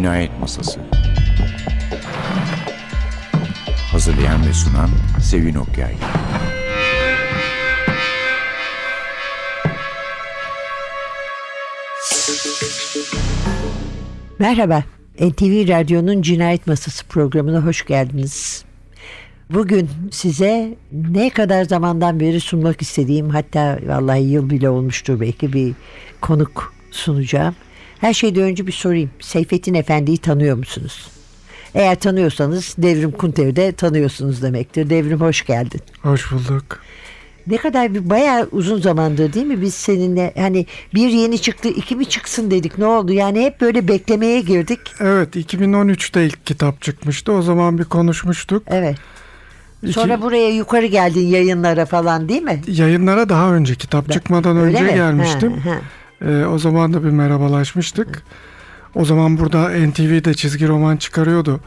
Cinayet Masası Hazırlayan ve sunan Sevin Okyay Merhaba, NTV Radyo'nun Cinayet Masası programına hoş geldiniz. Bugün size ne kadar zamandan beri sunmak istediğim hatta vallahi yıl bile olmuştur belki bir konuk sunacağım. Her şeyden önce bir sorayım. Seyfettin Efendi'yi tanıyor musunuz? Eğer tanıyorsanız Devrim Kunter'i de tanıyorsunuz demektir. Devrim hoş geldin. Hoş bulduk. Ne kadar bir bayağı uzun zamandır değil mi biz seninle hani bir yeni çıktı iki mi çıksın dedik ne oldu yani hep böyle beklemeye girdik. Evet 2013'te ilk kitap çıkmıştı o zaman bir konuşmuştuk. Evet. İki- Sonra buraya yukarı geldin yayınlara falan değil mi? Yayınlara daha önce kitap çıkmadan Öyle önce mi? gelmiştim. Ha, ha. Ee, o zaman da bir merhabalaşmıştık. O zaman burada NTV'de çizgi roman çıkarıyordu.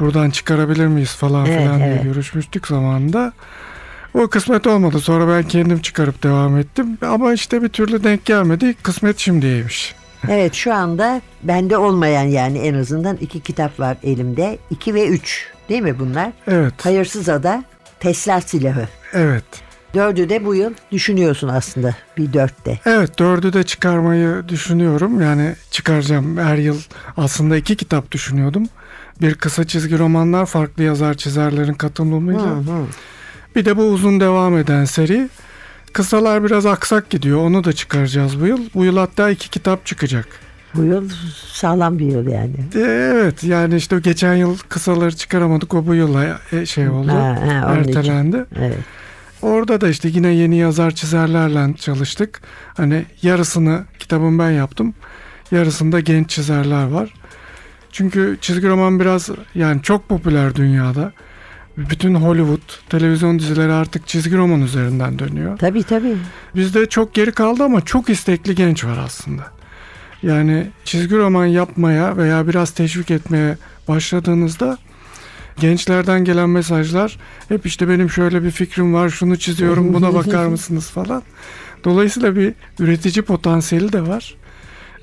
Buradan çıkarabilir miyiz falan Evet, filan evet. diye görüşmüştük zamanında. O kısmet olmadı. Sonra ben kendim çıkarıp devam ettim. Ama işte bir türlü denk gelmedi. Kısmet şimdiymiş. Evet şu anda bende olmayan yani en azından iki kitap var elimde. 2 ve 3 değil mi bunlar? Evet. Hayırsız Ada, Tesla Silahı. Evet. Dördü de bu yıl düşünüyorsun aslında bir dörtte. Evet dördü de çıkarmayı düşünüyorum. Yani çıkaracağım her yıl aslında iki kitap düşünüyordum. Bir kısa çizgi romanlar farklı yazar çizerlerin katılımıyla. Hı hı. Bir de bu uzun devam eden seri. Kısalar biraz aksak gidiyor. Onu da çıkaracağız bu yıl. Bu yıl hatta iki kitap çıkacak. Bu yıl sağlam bir yıl yani. E, Evet yani işte geçen yıl kısaları çıkaramadık. O bu yıla e, şey oldu. Ha, ha, onun için. ertelendi. Evet. Orada da işte yine yeni yazar çizerlerle çalıştık. Hani yarısını kitabın ben yaptım. Yarısında genç çizerler var. Çünkü çizgi roman biraz yani çok popüler dünyada. Bütün Hollywood televizyon dizileri artık çizgi roman üzerinden dönüyor. Tabii tabii. Bizde çok geri kaldı ama çok istekli genç var aslında. Yani çizgi roman yapmaya veya biraz teşvik etmeye başladığınızda gençlerden gelen mesajlar hep işte benim şöyle bir fikrim var, şunu çiziyorum, buna bakar mısınız falan. Dolayısıyla bir üretici potansiyeli de var.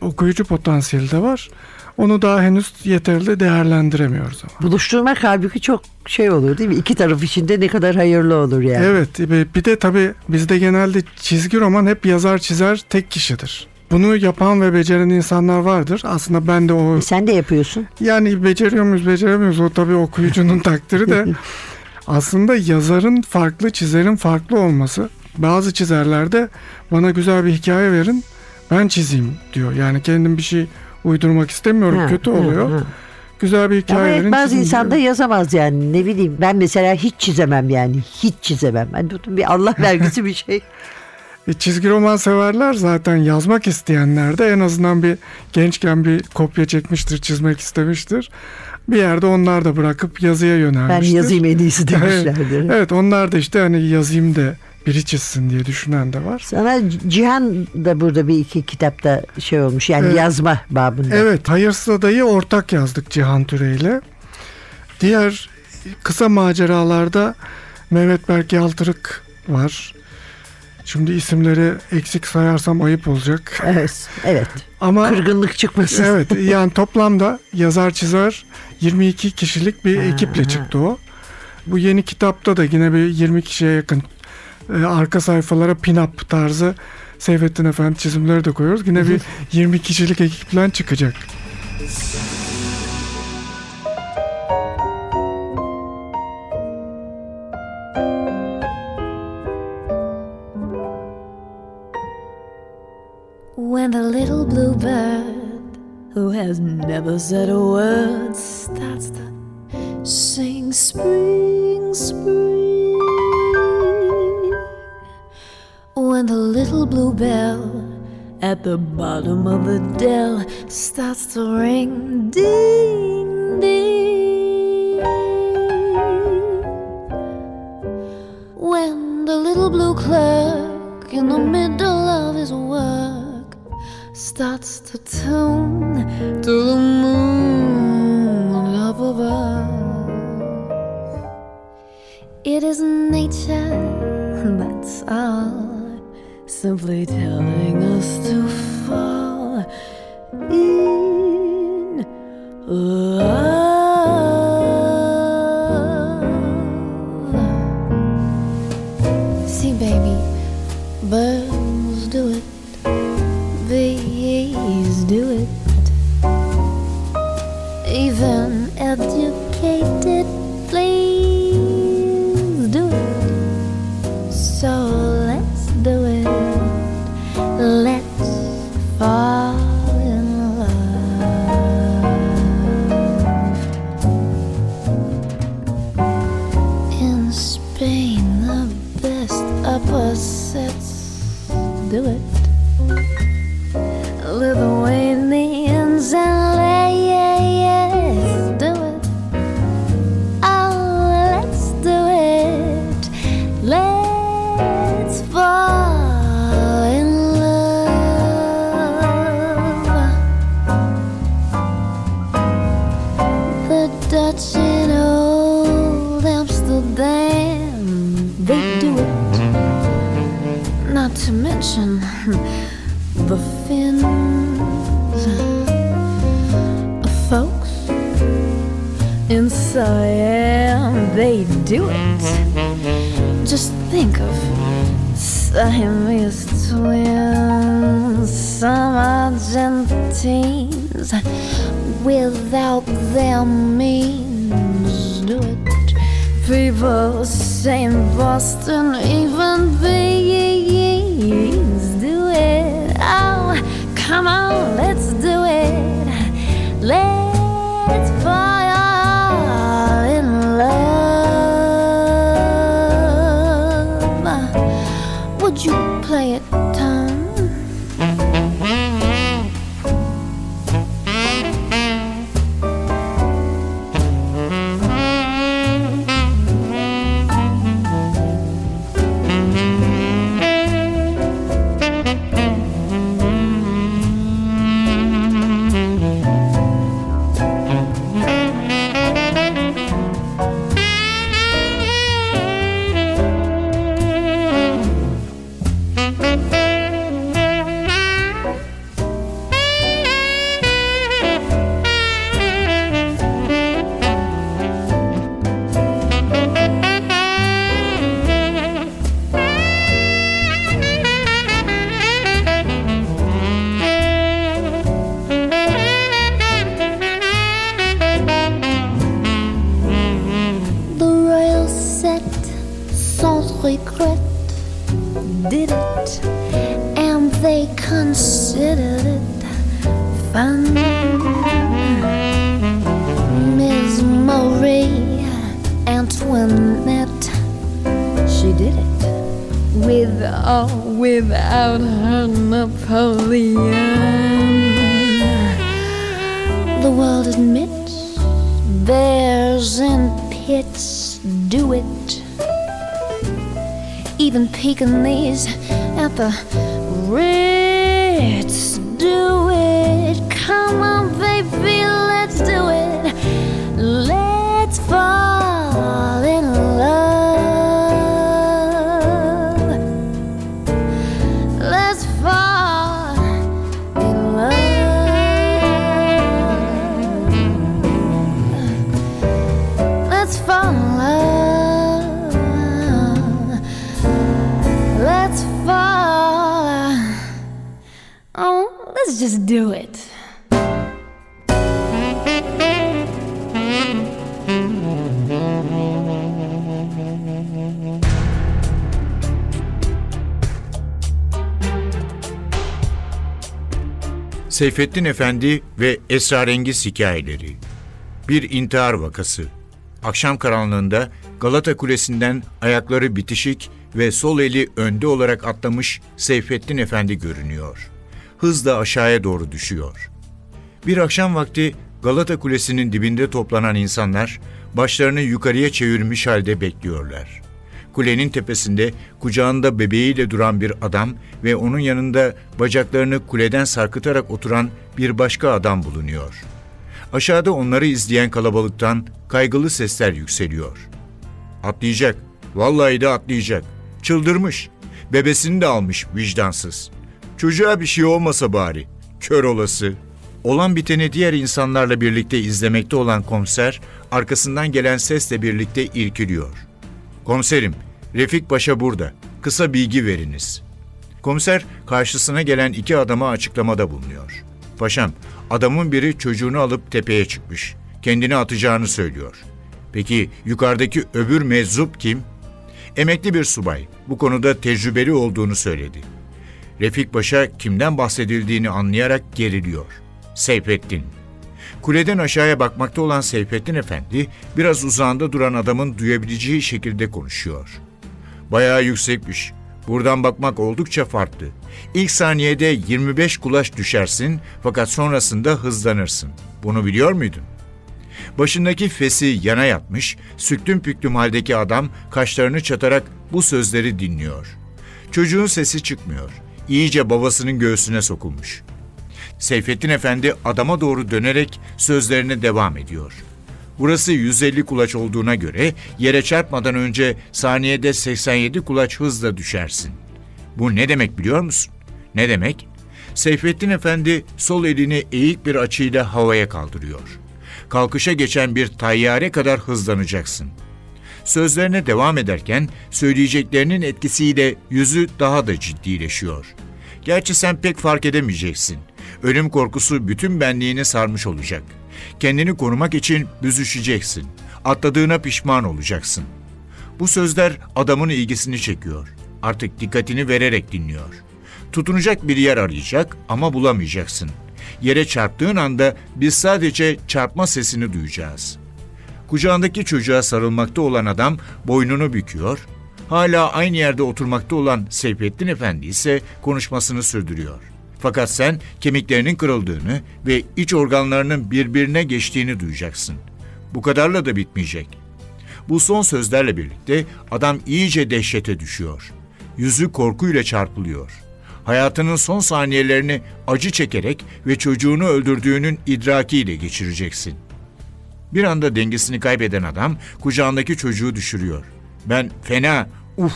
Okuyucu potansiyeli de var. Onu daha henüz yeterli değerlendiremiyoruz ama. Buluşturmak halbuki çok şey olur değil mi? İki taraf için de ne kadar hayırlı olur yani. Evet ve bir de tabii bizde genelde çizgi roman hep yazar çizer tek kişidir. Bunu yapan ve beceren insanlar vardır. Aslında ben de o E sen de yapıyorsun. yani beceriyor muyuz beceremiyoruz o tabii okuyucunun takdiri de aslında yazarın farklı çizerin farklı olması. Bazı çizerlerde bana güzel bir hikaye verin ben çizeyim diyor. Yani kendim bir şey uydurmak istemiyorum Ha, kötü ha, oluyor. ha. Güzel bir hikaye Ama verin. evet, bazı insan da yazamaz yani ne bileyim ben mesela hiç çizemem yani hiç çizemem. Ben tutun bir Allah vergisi bir şey. E, çizgi roman severler zaten yazmak isteyenler de en azından bir gençken bir kopya çekmiştir, çizmek istemiştir. Bir yerde onlar da bırakıp yazıya Ben yönelmiştir. yazayım en iyisi demişlerdir. Evet onlar da işte hani yazayım da biri çizsin diye düşünen de var. Sana Cihan da burada bir iki kitapta şey olmuş yani Evet. yazma babında. Evet Hayırsız Adayı ortak yazdık Cihan Türe'yle. Diğer kısa maceralarda Mehmet Berk Yaltırık var. Şimdi isimleri eksik sayarsam ayıp olacak. Evet. Evet. Ama Kırgınlık çıkmasın. evet yani toplamda yazar çizer 22 kişilik bir Ha, ekiple ha. çıktı o. Bu yeni kitapta da yine bir 20 kişiye yakın e, arka sayfalara pin-up tarzı Seyfettin Efendi çizimleri de koyuyoruz. Yine bir 20 kişilik ekiple çıkacak. When the little blue bird, who has never said a word, starts to sing spring, spring. When the little blue bell at the bottom of the dell starts to ring, ding, ding. When the little blue clerk in the middle of his work starts to tune to the moon up above. It is nature, that's all, simply telling us to fall with or without her Napoleon. The world admits bears and pits do it. Even Pekingese at the Ritz do it. Come on, baby, let's do it. Seyfettin Efendi ve Esrarengiz Hikayeleri Bir intihar vakası Akşam karanlığında Galata Kulesi'nden ayakları bitişik ve sol eli önde olarak atlamış Seyfettin Efendi görünüyor. Hızla aşağıya doğru düşüyor. Bir akşam vakti Galata Kulesi'nin dibinde toplanan insanlar başlarını yukarıya çevirmiş halde bekliyorlar. Kulenin tepesinde kucağında bebeğiyle duran bir adam ve onun yanında bacaklarını kuleden sarkıtarak oturan bir başka adam bulunuyor. Aşağıda onları izleyen kalabalıktan kaygılı sesler yükseliyor. Atlayacak. Vallahi de atlayacak. Çıldırmış. Bebesini de almış vicdansız. Çocuğa bir şey olmasa bari. Kör olası. Olan biteni diğer insanlarla birlikte izlemekte olan komiser, arkasından gelen sesle birlikte irkiliyor. Komiserim, Refik Paşa burada. Kısa bilgi veriniz. Komiser karşısına gelen iki adama açıklamada bulunuyor. Paşam, adamın biri çocuğunu alıp tepeye çıkmış. Kendini atacağını söylüyor. Peki yukarıdaki öbür meczup kim? Emekli bir subay. Bu konuda tecrübeli olduğunu söyledi. Refik Paşa kimden bahsedildiğini anlayarak geriliyor. Seyfettin. Kuleden aşağıya bakmakta olan Seyfettin Efendi biraz uzağında duran adamın duyabileceği şekilde konuşuyor. Bayağı yüksekmiş. Buradan bakmak oldukça farklı. İlk saniyede 25 kulaç düşersin fakat sonrasında hızlanırsın. Bunu biliyor muydun? Başındaki fesi yana yatmış, süktüm püktüm haldeki adam kaşlarını çatarak bu sözleri dinliyor. Çocuğun sesi çıkmıyor. İyice babasının göğsüne sokulmuş. Seyfettin Efendi adama doğru dönerek sözlerine devam ediyor. Burası 150 kulaç olduğuna göre yere çarpmadan önce saniyede 87 kulaç hızla düşersin. Bu ne demek biliyor musun? Ne demek? Seyfettin Efendi sol elini eğik bir açıyla havaya kaldırıyor. Kalkışa geçen bir tayyare kadar hızlanacaksın. Sözlerine devam ederken söyleyeceklerinin etkisiyle yüzü daha da ciddileşiyor. Gerçi sen pek fark edemeyeceksin. Ölüm korkusu bütün benliğini sarmış olacak. Kendini korumak için büzüşeceksin. Atladığına pişman olacaksın. Bu sözler adamın ilgisini çekiyor. Artık dikkatini vererek dinliyor. Tutunacak bir yer arayacak ama bulamayacaksın. Yere çarptığın anda biz sadece çarpma sesini duyacağız. Kucağındaki çocuğa sarılmakta olan adam boynunu büküyor. Hala aynı yerde oturmakta olan Seyfettin Efendi ise konuşmasını sürdürüyor. Fakat sen kemiklerinin kırıldığını ve iç organlarının birbirine geçtiğini duyacaksın. Bu kadarla da bitmeyecek. Bu son sözlerle birlikte adam iyice dehşete düşüyor. Yüzü korkuyla çarpılıyor. Hayatının son saniyelerini acı çekerek ve çocuğunu öldürdüğünün idrakiyle geçireceksin. Bir anda dengesini kaybeden adam kucağındaki çocuğu düşürüyor. Ben fena, uf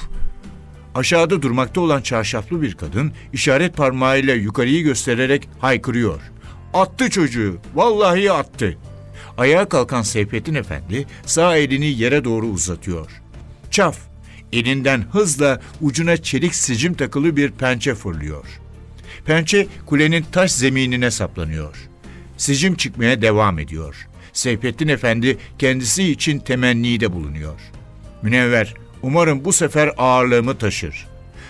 Aşağıda durmakta olan çarşaflı bir kadın işaret parmağıyla yukarıyı göstererek haykırıyor. Attı çocuğu, vallahi attı. Ayağa kalkan Seyfettin Efendi sağ elini yere doğru uzatıyor. Çaf, elinden hızla ucuna çelik sicim takılı bir pençe fırlıyor. Pençe kulenin taş zeminine saplanıyor. Sicim çıkmaya devam ediyor. Seyfettin Efendi kendisi için temennide bulunuyor. Münevver, Umarım bu sefer ağırlığımı taşır.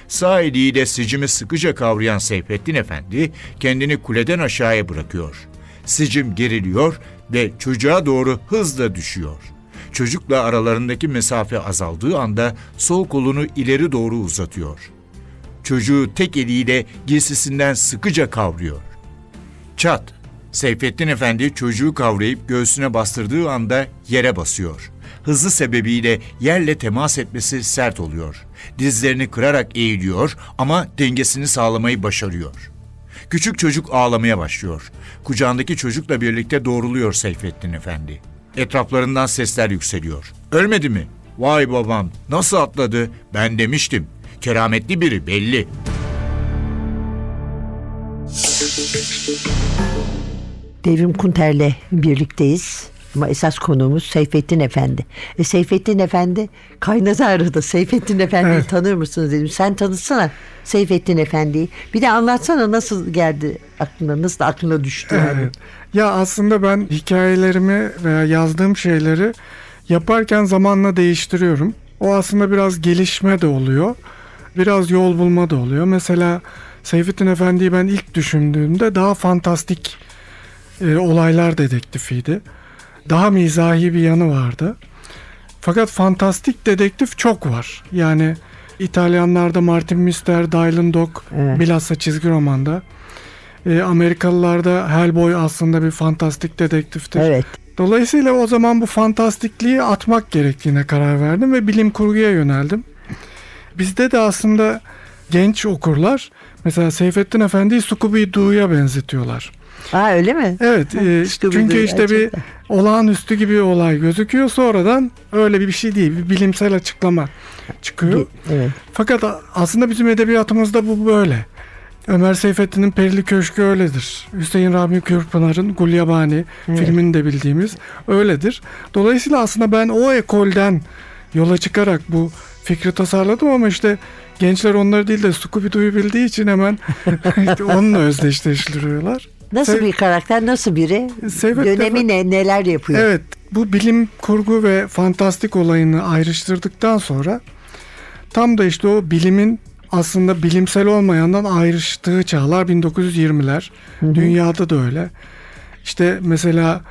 Sağ eliyle sicimi sıkıca kavrayan Seyfettin Efendi kendini kuleden aşağıya bırakıyor. Sicim geriliyor ve çocuğa doğru hızla düşüyor. Çocukla aralarındaki mesafe azaldığı anda sol kolunu ileri doğru uzatıyor. Çocuğu tek eliyle giysisinden sıkıca kavruyor. Çat! Seyfettin Efendi çocuğu kavrayıp göğsüne bastırdığı anda yere basıyor hızı sebebiyle yerle temas etmesi sert oluyor. Dizlerini kırarak eğiliyor ama dengesini sağlamayı başarıyor. Küçük çocuk ağlamaya başlıyor. Kucağındaki çocukla birlikte doğruluyor Seyfettin Efendi. Etraflarından sesler yükseliyor. Ölmedi mi? Vay babam nasıl atladı? Ben demiştim. Kerametli biri belli. Devrim Kunter'le birlikteyiz. Ama esas konuğumuz Seyfettin Efendi. E, Seyfettin Efendi kaynata aradı. Seyfettin Efendi'yi Evet. tanır mısınız dedim. Sen tanıtsana Seyfettin Efendi'yi. Bir de anlatsana nasıl geldi aklına, nasıl aklına düştü. yani. Evet. Ya aslında ben hikayelerimi veya yazdığım şeyleri yaparken zamanla değiştiriyorum. O aslında biraz gelişme de oluyor. Biraz yol bulma da oluyor. Mesela Seyfettin Efendi'yi ben ilk düşündüğümde daha fantastik e, olaylar dedektifiydi. Daha mizahi bir yanı vardı. Fakat fantastik dedektif çok var. Yani İtalyanlarda Martin Mister, Dylan Dog Evet. bilhassa çizgi romanda. E, Amerikalılarda Hellboy aslında bir fantastik dedektiftir. Evet. Dolayısıyla o zaman bu fantastikliği atmak gerektiğine karar verdim ve bilim kurguya yöneldim. Bizde de aslında genç okurlar mesela Seyfettin Efendi'yi Scooby-Doo'ya benzetiyorlar. Aa öyle mi? Evet, e, çünkü işte bir gerçekten. olağanüstü gibi bir olay gözüküyor. Sonradan öyle bir şey değil, bir bilimsel açıklama çıkıyor. Evet. Fakat a- aslında bizim edebiyatımızda bu böyle. Ömer Seyfettin'in Perili Köşkü öyledir. Hüseyin Rahmi Kürpınar'ın Gulyabani filmini de bildiğimiz öyledir. Dolayısıyla aslında ben o ekolden yola çıkarak bu fikri tasarladım ama işte gençler onları değil de Scooby-Doo'yu bildiği için hemen onunla özdeşleştiriyorlar. Nasıl Sev- bir karakter, nasıl biri? Seyfettin Dönemi ne, neler yapıyor? Evet, bu bilim kurgu ve fantastik olayını ayrıştırdıktan sonra tam da işte o bilimin aslında bilimsel olmayandan ayrıştığı çağlar 1920'ler. Dünyada da öyle. İşte mesela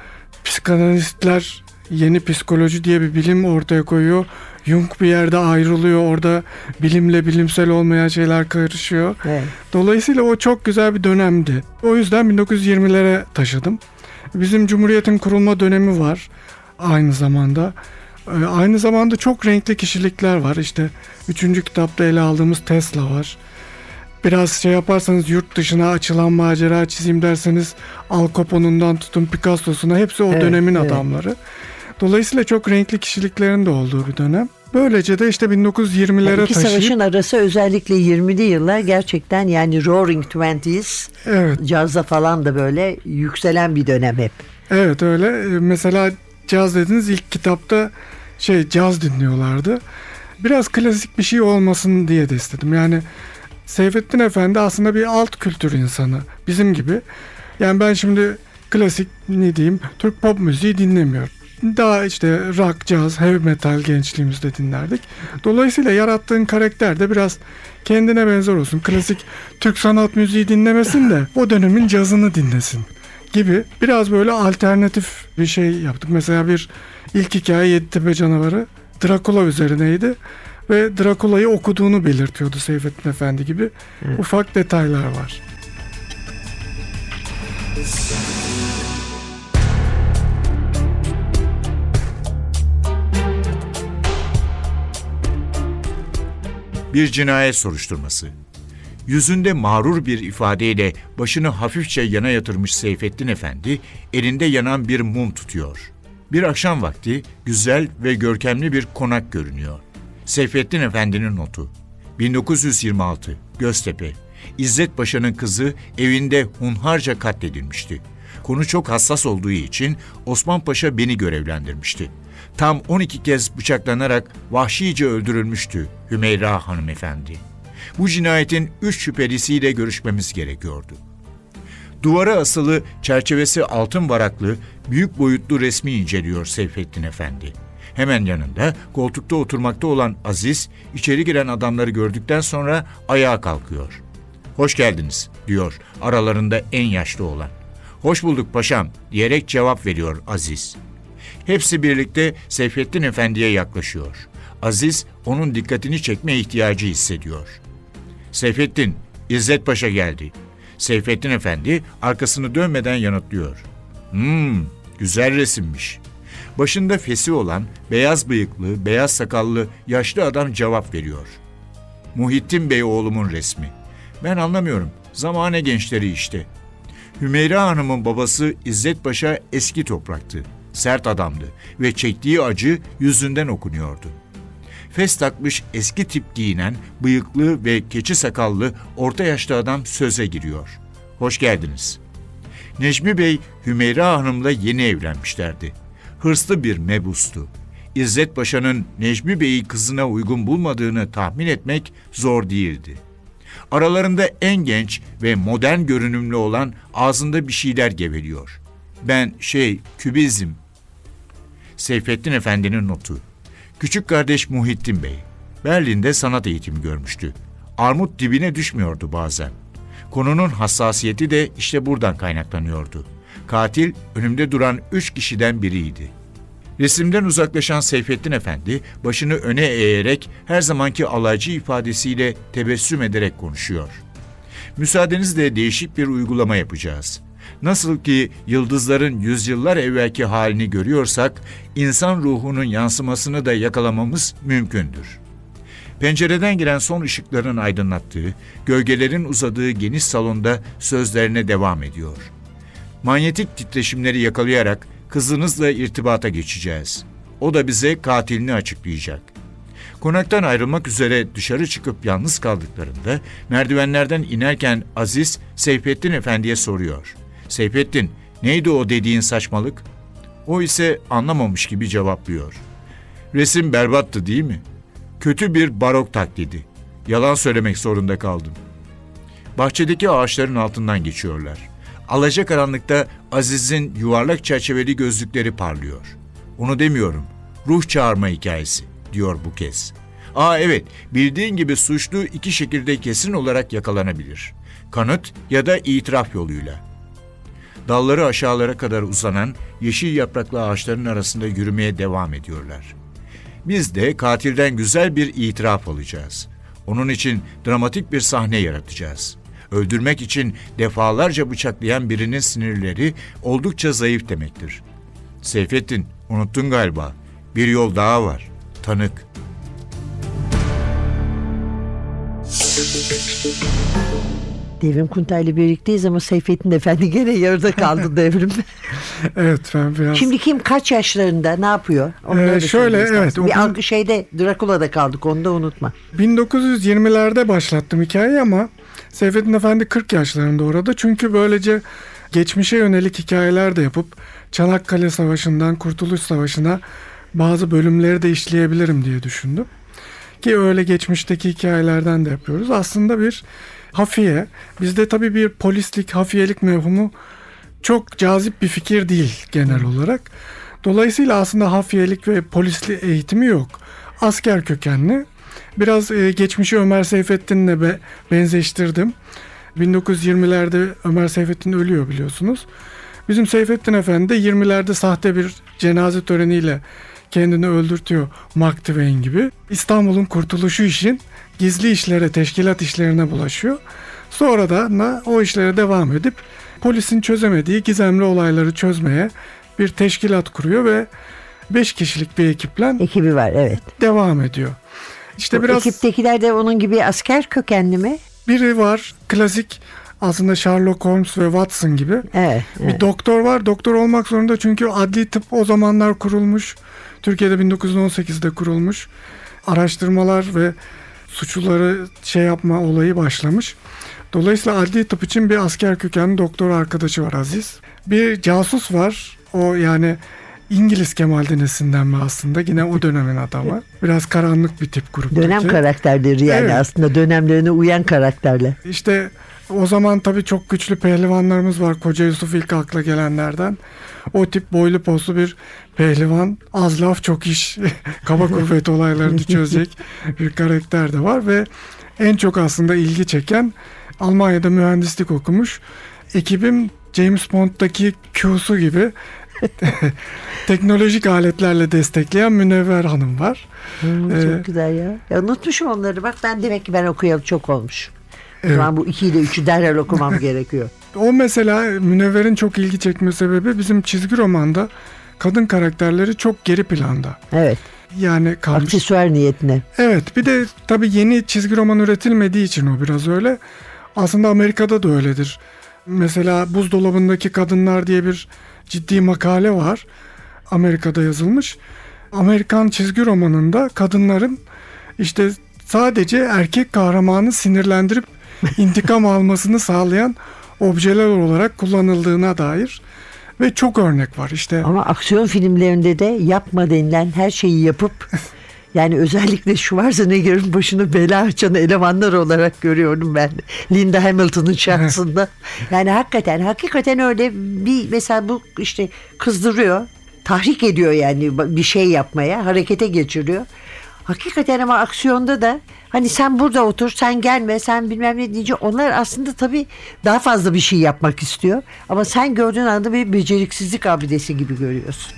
psikanalistler yeni psikoloji diye bir bilim ortaya koyuyor. Jung bir yerde ayrılıyor. Orada bilimle bilimsel olmayan şeyler karışıyor. Evet. Dolayısıyla o çok güzel bir dönemdi. O yüzden 1920'lere taşıdım. Bizim Cumhuriyet'in kurulma dönemi var aynı zamanda. Ee, Aynı zamanda çok renkli kişilikler var. İşte üçüncü kitapta ele aldığımız Tesla var. Biraz şey yaparsanız yurt dışına açılan macera çizeyim derseniz Al Capone'undan tutun Picasso'suna hepsi o Evet, dönemin evet. adamları. Dolayısıyla çok renkli kişiliklerin de olduğu bir dönem. Böylece de işte 1920'lere İki taşıyıp savaşın arası özellikle 20'li yıllar gerçekten yani Roaring Twenties evet cazda falan da böyle yükselen bir dönem hep. Evet öyle. Ee, Mesela caz dediniz ilk kitapta şey caz dinliyorlardı. Biraz klasik bir şey olmasın diye de istedim. Yani Seyfettin Efendi aslında bir alt kültür insanı. Bizim gibi. Yani ben şimdi klasik ne diyeyim Türk pop müziği dinlemiyorum. Daha işte rock, caz, heavy metal gençliğimizde dinlerdik. Dolayısıyla yarattığın karakter de biraz kendine benzer olsun. Klasik Türk sanat müziği dinlemesin de o dönemin cazını dinlesin gibi biraz böyle alternatif bir şey yaptık. Mesela bir ilk hikaye Yeditepe Canavarı Drakula üzerineydi ve Drakula'yı okuduğunu belirtiyordu Seyfettin Efendi gibi. Ufak detaylar var. Bir cinayet soruşturması. Yüzünde mağrur bir ifadeyle başını hafifçe yana yatırmış Seyfettin Efendi elinde yanan bir mum tutuyor. Bir akşam vakti güzel ve görkemli bir konak görünüyor. Seyfettin Efendi'nin notu. 1926 Göztepe. İzzet Paşa'nın kızı evinde hunharca katledilmişti. Konu çok hassas olduğu için Osman Paşa beni görevlendirmişti. Tam 12 kez bıçaklanarak vahşice öldürülmüştü Hümeyra hanımefendi. Bu cinayetin üç şüphelisiyle görüşmemiz gerekiyordu. Duvara asılı çerçevesi altın varaklı büyük boyutlu resmi inceliyor Seyfettin Efendi. Hemen yanında koltukta oturmakta olan Aziz içeri giren adamları gördükten sonra ayağa kalkıyor. Hoş geldiniz diyor aralarında en yaşlı olan. Hoş bulduk paşam diyerek cevap veriyor Aziz. Hepsi birlikte Seyfettin Efendi'ye yaklaşıyor. Aziz onun dikkatini çekme ihtiyacı hissediyor. Seyfettin, İzzet Paşa geldi. Seyfettin Efendi arkasını dönmeden yanıtlıyor. Hmm, güzel resimmiş. Başında fesi olan, beyaz bıyıklı, beyaz sakallı yaşlı adam cevap veriyor. Muhittin Bey oğlumun resmi. Ben anlamıyorum. Zamane gençleri işte. Hümeyra Hanım'ın babası İzzet Paşa eski topraktı. Sert adamdı ve çektiği acı yüzünden okunuyordu. Fes takmış eski tip giyinen, bıyıklı ve keçi sakallı orta yaşlı adam söze giriyor. Hoş geldiniz. Necmi Bey, Hümeyra Hanım'la yeni evlenmişlerdi. Hırslı bir mebustu. İzzet Paşa'nın Necmi Bey'i kızına uygun bulmadığını tahmin etmek zor değildi. Aralarında en genç ve modern görünümlü olan ağzında bir şeyler geveliyor. Ben şey, kübizm. Seyfettin Efendi'nin notu. Küçük kardeş Muhittin Bey. Berlin'de sanat eğitimi görmüştü. Armut dibine düşmüyordu bazen. Konunun hassasiyeti de işte buradan kaynaklanıyordu. Katil önümde duran üç kişiden biriydi. Resimden uzaklaşan Seyfettin Efendi başını öne eğerek her zamanki alaycı ifadesiyle tebessüm ederek konuşuyor. Müsaadenizle değişik bir uygulama yapacağız. Nasıl ki yıldızların yüzyıllar evvelki halini görüyorsak, insan ruhunun yansımasını da yakalamamız mümkündür. Pencereden giren son ışıkların aydınlattığı, gölgelerin uzadığı geniş salonda sözlerine devam ediyor. Manyetik titreşimleri yakalayarak kızınızla irtibata geçeceğiz. O da bize katilini açıklayacak. Konaktan ayrılmak üzere dışarı çıkıp yalnız kaldıklarında merdivenlerden inerken Aziz Seyfettin Efendi'ye soruyor. Seyfettin neydi o dediğin saçmalık? O ise anlamamış gibi cevaplıyor. Resim berbattı değil mi? Kötü bir barok taklidi. Yalan söylemek zorunda kaldım. Bahçedeki ağaçların altından geçiyorlar. Alacakaranlıkta Aziz'in yuvarlak çerçeveli gözlükleri parlıyor. Onu demiyorum. Ruh çağırma hikayesi diyor bu kez. Aa evet, bildiğin gibi suçlu iki şekilde kesin olarak yakalanabilir. Kanıt ya da itiraf yoluyla. Dalları aşağılara kadar uzanan yeşil yapraklı ağaçların arasında yürümeye devam ediyorlar. Biz de katilden güzel bir itiraf alacağız. Onun için dramatik bir sahne yaratacağız. Öldürmek için defalarca bıçaklayan birinin sinirleri oldukça zayıf demektir. Seyfettin, unuttun galiba. Bir yol daha var. Tanık. Devrim Kuntay'la birlikteyiz ama Seyfettin Efendi gene yarıda kaldı devrim. Evet ben biraz... Şimdi kim kaç yaşlarında ne yapıyor? Onları Ee, şöyle, evet, Bir algı şeyde Drakula'da kaldık onu da unutma. 1920'lerde başlattım hikayeyi ama Seyfettin Efendi 40 yaşlarında orada. Çünkü böylece geçmişe yönelik hikayeler de yapıp Çanakkale Savaşı'ndan Kurtuluş Savaşı'na bazı bölümleri de işleyebilirim diye düşündüm. Ki öyle geçmişteki hikayelerden de yapıyoruz. Aslında bir hafiye. Bizde tabii bir polislik, hafiyelik mevhumu çok cazip bir fikir değil genel olarak. Dolayısıyla aslında hafiyelik ve polisli eğitimi yok. Asker kökenli. Biraz e, geçmişi Ömer Seyfettin'le be, benzeştirdim. 1920'lerde Ömer Seyfettin ölüyor biliyorsunuz. Bizim Seyfettin Efendi de 20'lerde sahte bir cenaze töreniyle kendini öldürtüyor Mark Twain gibi. İstanbul'un kurtuluşu için gizli işlere, teşkilat işlerine bulaşıyor. Sonra da o işlere devam edip polisin çözemediği gizemli olayları çözmeye bir teşkilat kuruyor ve 5 kişilik bir ekiple Ekibi var evet. devam ediyor. İşte Bu biraz ekiptekiler de onun gibi asker kökenli mi? biri var klasik aslında Sherlock Holmes ve Watson gibi. Evet. Bir evet. doktor var. Doktor olmak zorunda çünkü adli tıp o zamanlar kurulmuş. Türkiye'de 1918'de kurulmuş. Araştırmalar ve suçluları şey yapma olayı başlamış. Dolayısıyla adli tıp için bir asker kökenli doktor arkadaşı var Aziz. Bir casus var. O yani İngiliz Kemal Dinesi'nden mi aslında? Yine o dönemin adamı. Biraz karanlık bir tip gruptaki. Dönem karakterleri yani Evet. aslında dönemlerine uyan karakterler. İşte o zaman tabii çok güçlü pehlivanlarımız var. Koca Yusuf ilk akla gelenlerden. O tip boylu poslu bir pehlivan. Az laf çok iş. Kaba kuvvet olaylarını çözecek bir karakter de var ve en çok aslında ilgi çeken Almanya'da mühendislik okumuş. Ekibim James Bond'daki Q'su gibi teknolojik aletlerle destekleyen Münevver Hanım var. Hmm, Ee, çok güzel ya. ya. Unutmuşum onları bak ben demek ki ben okuyalı çok olmuş. Evet. zaman bu 2 ile 3'ü derhal okumam gerekiyor. O mesela Münevver'in çok ilgi çekme sebebi bizim çizgi romanda kadın karakterleri çok geri planda. Evet. Yani kalmış. Aksesuar niyetine. Evet bir de tabii yeni çizgi roman üretilmediği için o biraz öyle. Aslında Amerika'da da öyledir. Mesela buzdolabındaki kadınlar diye bir ciddi makale var. Amerika'da yazılmış. Amerikan çizgi romanında kadınların işte sadece erkek kahramanı sinirlendirip intikam almasını sağlayan objeler olarak kullanıldığına dair ve çok örnek var. İşte Ama aksiyon filmlerinde de yapma denilen her şeyi yapıp yani özellikle Schwarzenegger'in başını bela açan elemanlar olarak görüyorum ben. Linda Hamilton'ın şahsında. Yani hakikaten hakikaten öyle bir mesela bu işte kızdırıyor. Tahrik ediyor yani bir şey yapmaya, harekete geçiriyor. Hakikaten ama aksiyonda da hani sen burada otur, sen gelme, sen bilmem ne deyince onlar aslında tabii daha fazla bir şey yapmak istiyor. Ama sen gördüğün anda bir beceriksizlik abidesi gibi görüyorsun.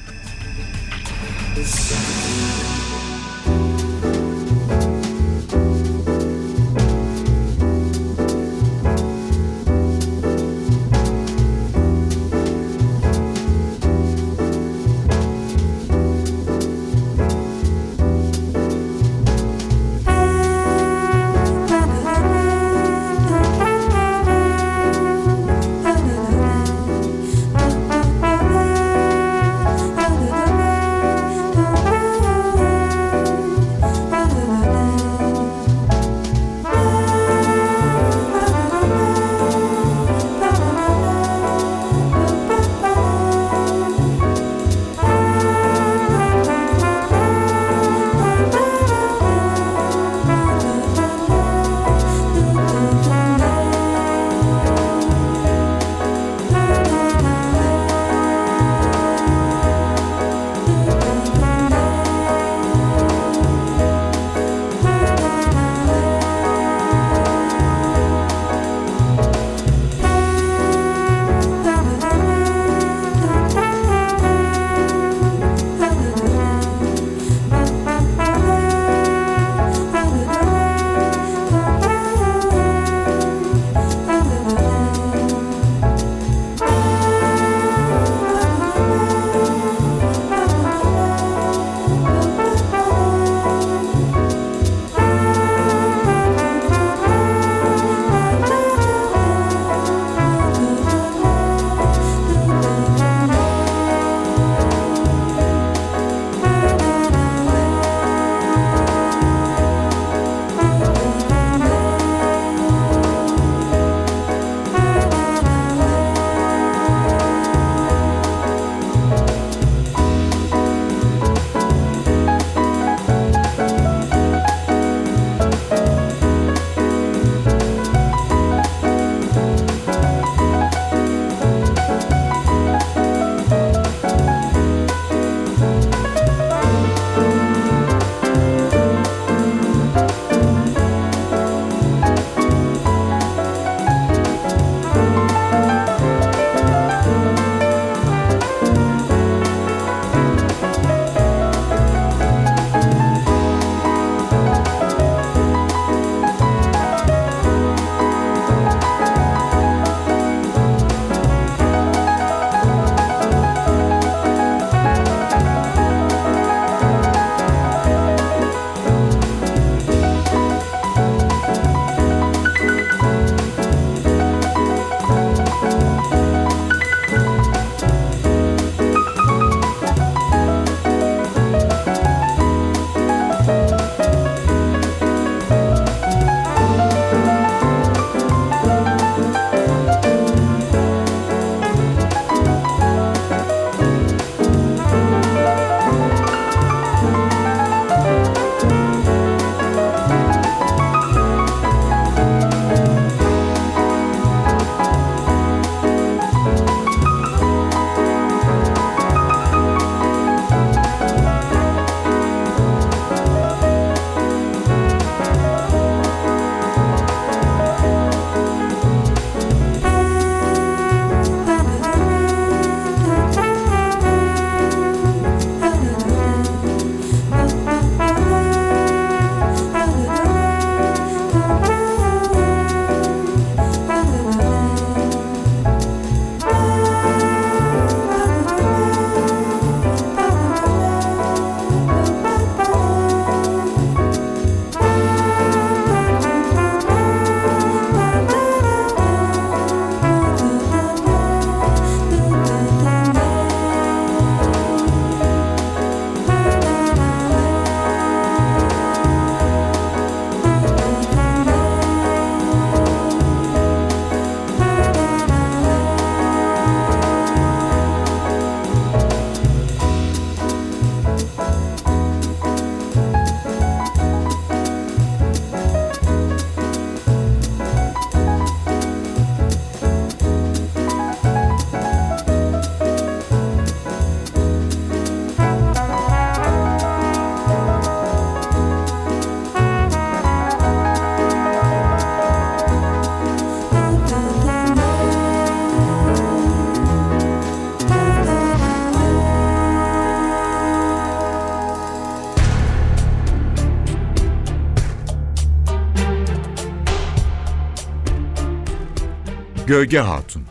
Gölge Hatun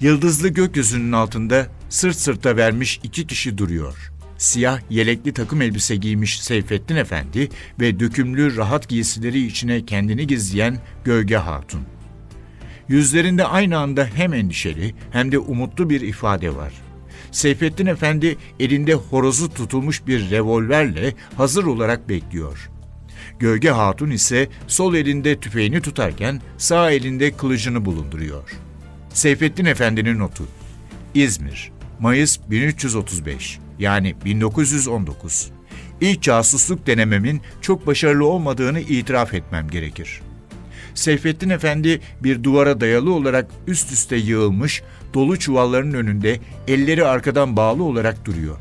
Yıldızlı gökyüzünün altında sırt sırta vermiş iki kişi duruyor. Siyah yelekli takım elbise giymiş Seyfettin Efendi ve dökümlü rahat giysileri içine kendini gizleyen Gölge Hatun. Yüzlerinde aynı anda hem endişeli hem de umutlu bir ifade var. Seyfettin Efendi elinde horozu tutulmuş bir revolverle hazır olarak bekliyor. Gölge Hatun ise sol elinde tüfeğini tutarken sağ elinde kılıcını bulunduruyor. Seyfettin Efendi'nin notu. İzmir, Mayıs 1335 yani 1919. İlk casusluk denememin çok başarılı olmadığını itiraf etmem gerekir. Seyfettin Efendi bir duvara dayalı olarak üst üste yığılmış dolu çuvalların önünde elleri arkadan bağlı olarak duruyor.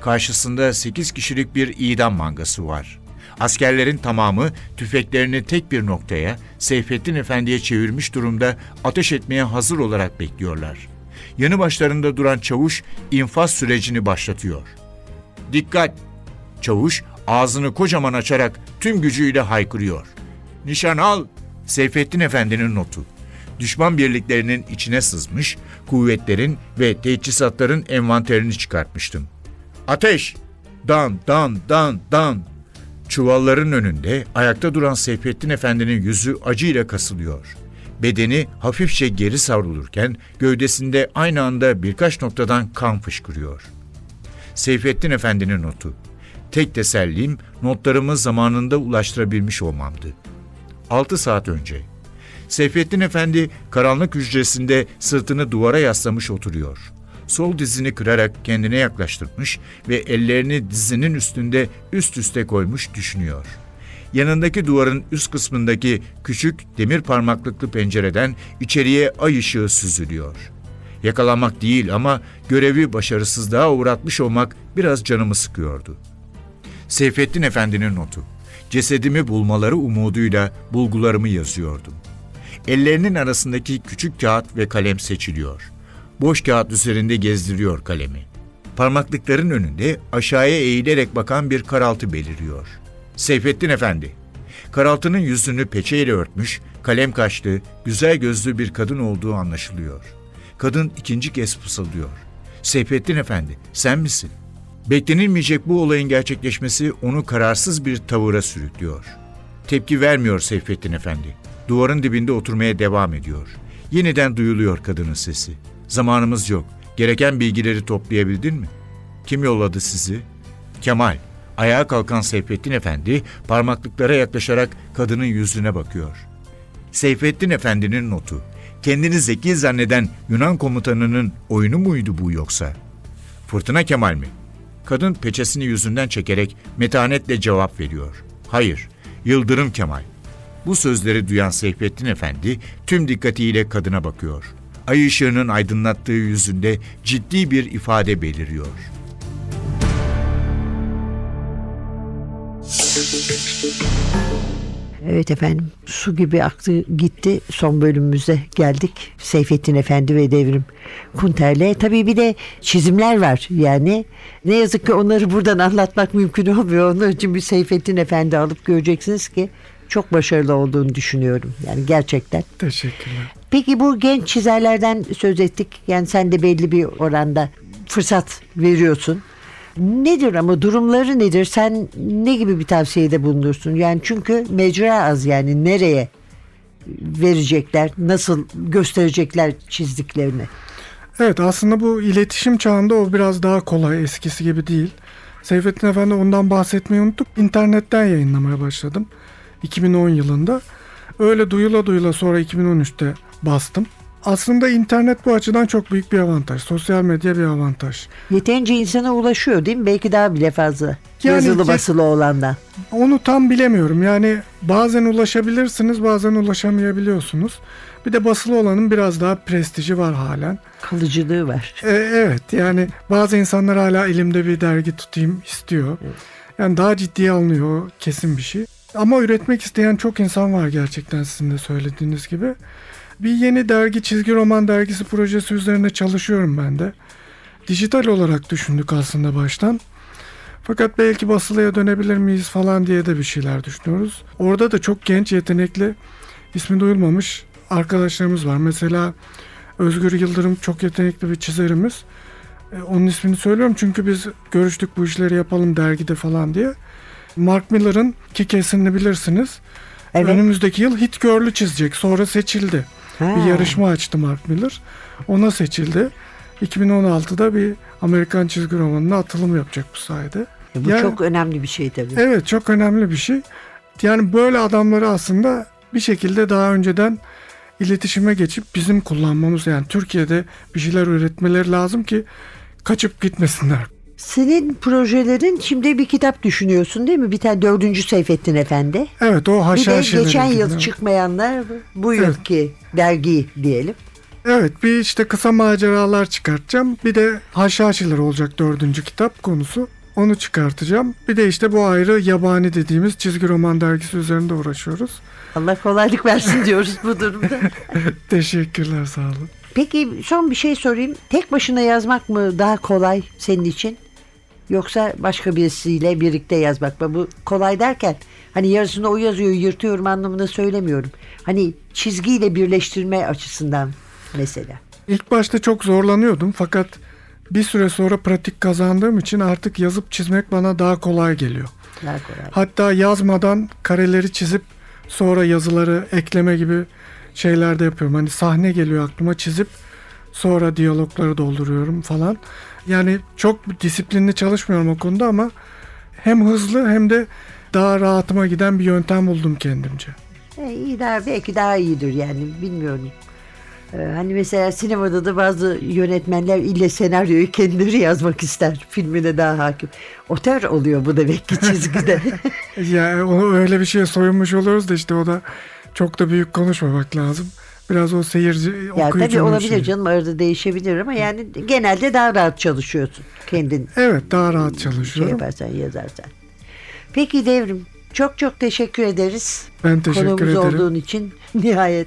Karşısında 8 kişilik bir idam mangası var. Askerlerin tamamı tüfeklerini tek bir noktaya Seyfettin Efendi'ye çevirmiş durumda ateş etmeye hazır olarak bekliyorlar. Yanı başlarında duran çavuş infaz sürecini başlatıyor. Dikkat! Çavuş ağzını kocaman açarak tüm gücüyle haykırıyor. Nişan al! Seyfettin Efendi'nin notu. Düşman birliklerinin içine sızmış, kuvvetlerin ve teçhizatların envanterini çıkartmıştım. Ateş! Dan, dan, dan, dan! Çuvalların önünde ayakta duran Seyfettin Efendi'nin yüzü acıyla kasılıyor. Bedeni hafifçe geri savrulurken gövdesinde aynı anda birkaç noktadan kan fışkırıyor. Seyfettin Efendi'nin notu. Tek tesellim notlarımı zamanında ulaştırabilmiş olmamdı. 6 saat önce. Seyfettin Efendi karanlık hücresinde sırtını duvara yaslamış oturuyor. Sol dizini kırarak kendine yaklaştırmış ve ellerini dizinin üstünde üst üste koymuş düşünüyor. Yanındaki duvarın üst kısmındaki küçük demir parmaklıklı pencereden içeriye ay ışığı süzülüyor. Yakalanmak değil ama görevi başarısızlığa uğratmış olmak biraz canımı sıkıyordu. Seyfettin Efendi'nin notu. Cesedimi bulmaları umuduyla bulgularımı yazıyordum. Ellerinin arasındaki küçük kağıt ve kalem seçiliyor. Boş kağıt üzerinde gezdiriyor kalemi. Parmaklıkların önünde aşağıya eğilerek bakan bir karaltı beliriyor. Seyfettin Efendi. Karaltının yüzünü peçeyle örtmüş, kalem kaşlı, güzel gözlü bir kadın olduğu anlaşılıyor. Kadın ikinci kez fısıldıyor. Seyfettin Efendi, sen misin? Beklenilmeyecek bu olayın gerçekleşmesi onu kararsız bir tavıra sürüklüyor. Tepki vermiyor Seyfettin Efendi. Duvarın dibinde oturmaya devam ediyor. Yeniden duyuluyor kadının sesi. Zamanımız yok. Gereken bilgileri toplayabildin mi? Kim yolladı sizi? Kemal. Ayağa kalkan Seyfettin Efendi parmaklıklara yaklaşarak kadının yüzüne bakıyor. Seyfettin Efendi'nin notu. Kendini zeki zanneden Yunan komutanının oyunu muydu bu yoksa? Fırtına Kemal mi? Kadın peçesini yüzünden çekerek metanetle cevap veriyor. Hayır, Yıldırım Kemal. Bu sözleri duyan Seyfettin Efendi tüm dikkatiyle kadına bakıyor. Ay ışığının aydınlattığı yüzünde ciddi bir ifade beliriyor. Evet efendim su gibi aktı gitti son bölümümüze geldik. Seyfettin Efendi ve Devrim Kunter'le. Tabii bir de çizimler var yani. Ne yazık ki onları buradan anlatmak mümkün olmuyor. Onun için bir Seyfettin Efendi alıp göreceksiniz ki çok başarılı olduğunu düşünüyorum. Yani gerçekten. Teşekkürler. Peki bu genç çizerlerden söz ettik. Yani sen de belli bir oranda fırsat veriyorsun. Nedir ama durumları nedir? Sen ne gibi bir tavsiyede bulunursun? Yani çünkü mecra az yani nereye verecekler, nasıl gösterecekler çizdiklerini? Evet aslında bu iletişim çağında o biraz daha kolay eskisi gibi değil. Seyfettin Efendi ondan bahsetmeyi unuttuk. İnternetten yayınlamaya başladım 2010 yılında. Öyle duyula duyula sonra 2013'te bastım. Aslında internet bu açıdan çok büyük bir avantaj. Sosyal medya bir avantaj. Yeterince insana ulaşıyor değil mi? Belki daha bile fazla. Yani Yazılı basılı olandan. Onu tam bilemiyorum. Yani bazen ulaşabilirsiniz, bazen ulaşamayabiliyorsunuz. Bir de basılı olanın biraz daha prestiji var halen. Kalıcılığı var. E, evet yani bazı insanlar hala elimde bir dergi tutayım istiyor. Yani daha ciddiye alınıyor kesin bir şey. Ama üretmek isteyen çok insan var gerçekten sizin de söylediğiniz gibi. Bir yeni dergi çizgi roman dergisi projesi üzerine çalışıyorum ben de. Dijital olarak düşündük aslında baştan. Fakat belki basılıya dönebilir miyiz falan diye de bir şeyler düşünüyoruz. Orada da çok genç yetenekli ismi duyulmamış arkadaşlarımız var. Mesela Özgür Yıldırım çok yetenekli bir çizerimiz. E, Onun ismini söylüyorum çünkü biz görüştük bu işleri yapalım dergide falan diye. Mark Miller'ın ki kesinini bilirsiniz. Evet. Önümüzdeki yıl Hit Girl'ü çizecek. Sonra seçildi. Ha. Bir yarışma açtı Mark Miller. Ona seçildi. 2016'da bir Amerikan çizgi romanına atılım yapacak bu sayede. E, bu Yani- çok önemli bir şey tabii. Evet çok önemli bir şey. Yani böyle adamları aslında bir şekilde daha önceden iletişime geçip bizim kullanmamız yani Türkiye'de bir şeyler üretmeleri lazım ki kaçıp gitmesinler. Senin projelerin şimdi bir kitap düşünüyorsun değil mi? Bir tane dördüncü Seyfettin Efendi. Evet o Bir de geçen yıl ilgili. çıkmayanlar bu Evet. yılki dergi diyelim. Evet bir işte kısa maceralar çıkartacağım. Bir de haşhaşiler olacak dördüncü kitap konusu. Onu çıkartacağım. Bir de işte bu ayrı yabani dediğimiz çizgi roman dergisi üzerinde uğraşıyoruz. Allah kolaylık versin diyoruz bu durumda. Teşekkürler sağ olun. Peki son bir şey sorayım. Tek başına yazmak mı daha kolay senin için? Yoksa başka birisiyle birlikte yazmak mı? Bu kolay derken hani yarısını o yazıyor yırtıyorum anlamında söylemiyorum. Hani çizgiyle birleştirme açısından mesela. İlk başta çok zorlanıyordum fakat bir süre sonra pratik kazandığım için artık yazıp çizmek bana daha kolay geliyor. Daha kolay. Hatta yazmadan kareleri çizip sonra yazıları ekleme gibi şeyler de yapıyorum. Hani sahne geliyor aklıma çizip sonra diyalogları dolduruyorum falan. Yani çok disiplinli çalışmıyorum o konuda ama hem hızlı hem de daha rahatıma giden bir yöntem buldum kendimce. E, iyi daha belki daha iyidir yani bilmiyorum. Ee, hani mesela sinemada da bazı yönetmenler ille senaryoyu kendileri yazmak ister. Filmine daha hakim. Otör oluyor bu demek ki çizgide. Ya onu öyle bir şeye soyunmuş oluyoruz da işte o da çok da büyük konuşmamak lazım. Biraz o seyirci ya okuyucunun tabii olabilir şeyi. canım arada değişebilir ama yani genelde daha rahat çalışıyorsun. Kendin Evet daha rahat şey çalışıyorum. yaparsan yazarsan. Peki Devrim çok çok teşekkür ederiz. ben teşekkür Konuğumuz ederim. olduğun için nihayet.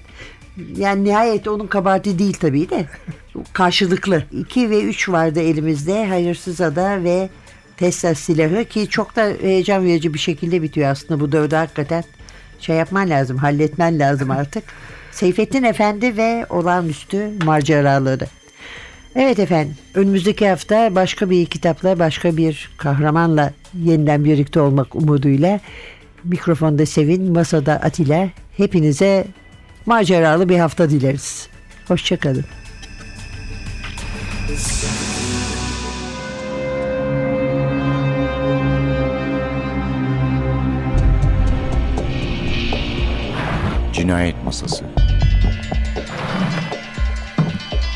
Yani nihayet onun kabahati değil tabii de. Karşılıklı. 2 ve 3 vardı elimizde. Hayırsız Ada ve Tesla silahı ki çok da heyecan verici bir şekilde bitiyor aslında bu dördü hakikaten. Şey yapman lazım, halletmen lazım artık. Seyfettin Efendi ve olağanüstü maceraları. Evet efendim, önümüzdeki hafta başka bir kitapla, başka bir kahramanla yeniden birlikte olmak umuduyla mikrofonda Sevin, masada Atilla. Hepinize maceralı bir hafta dileriz. Hoşçakalın. Cinayet Masası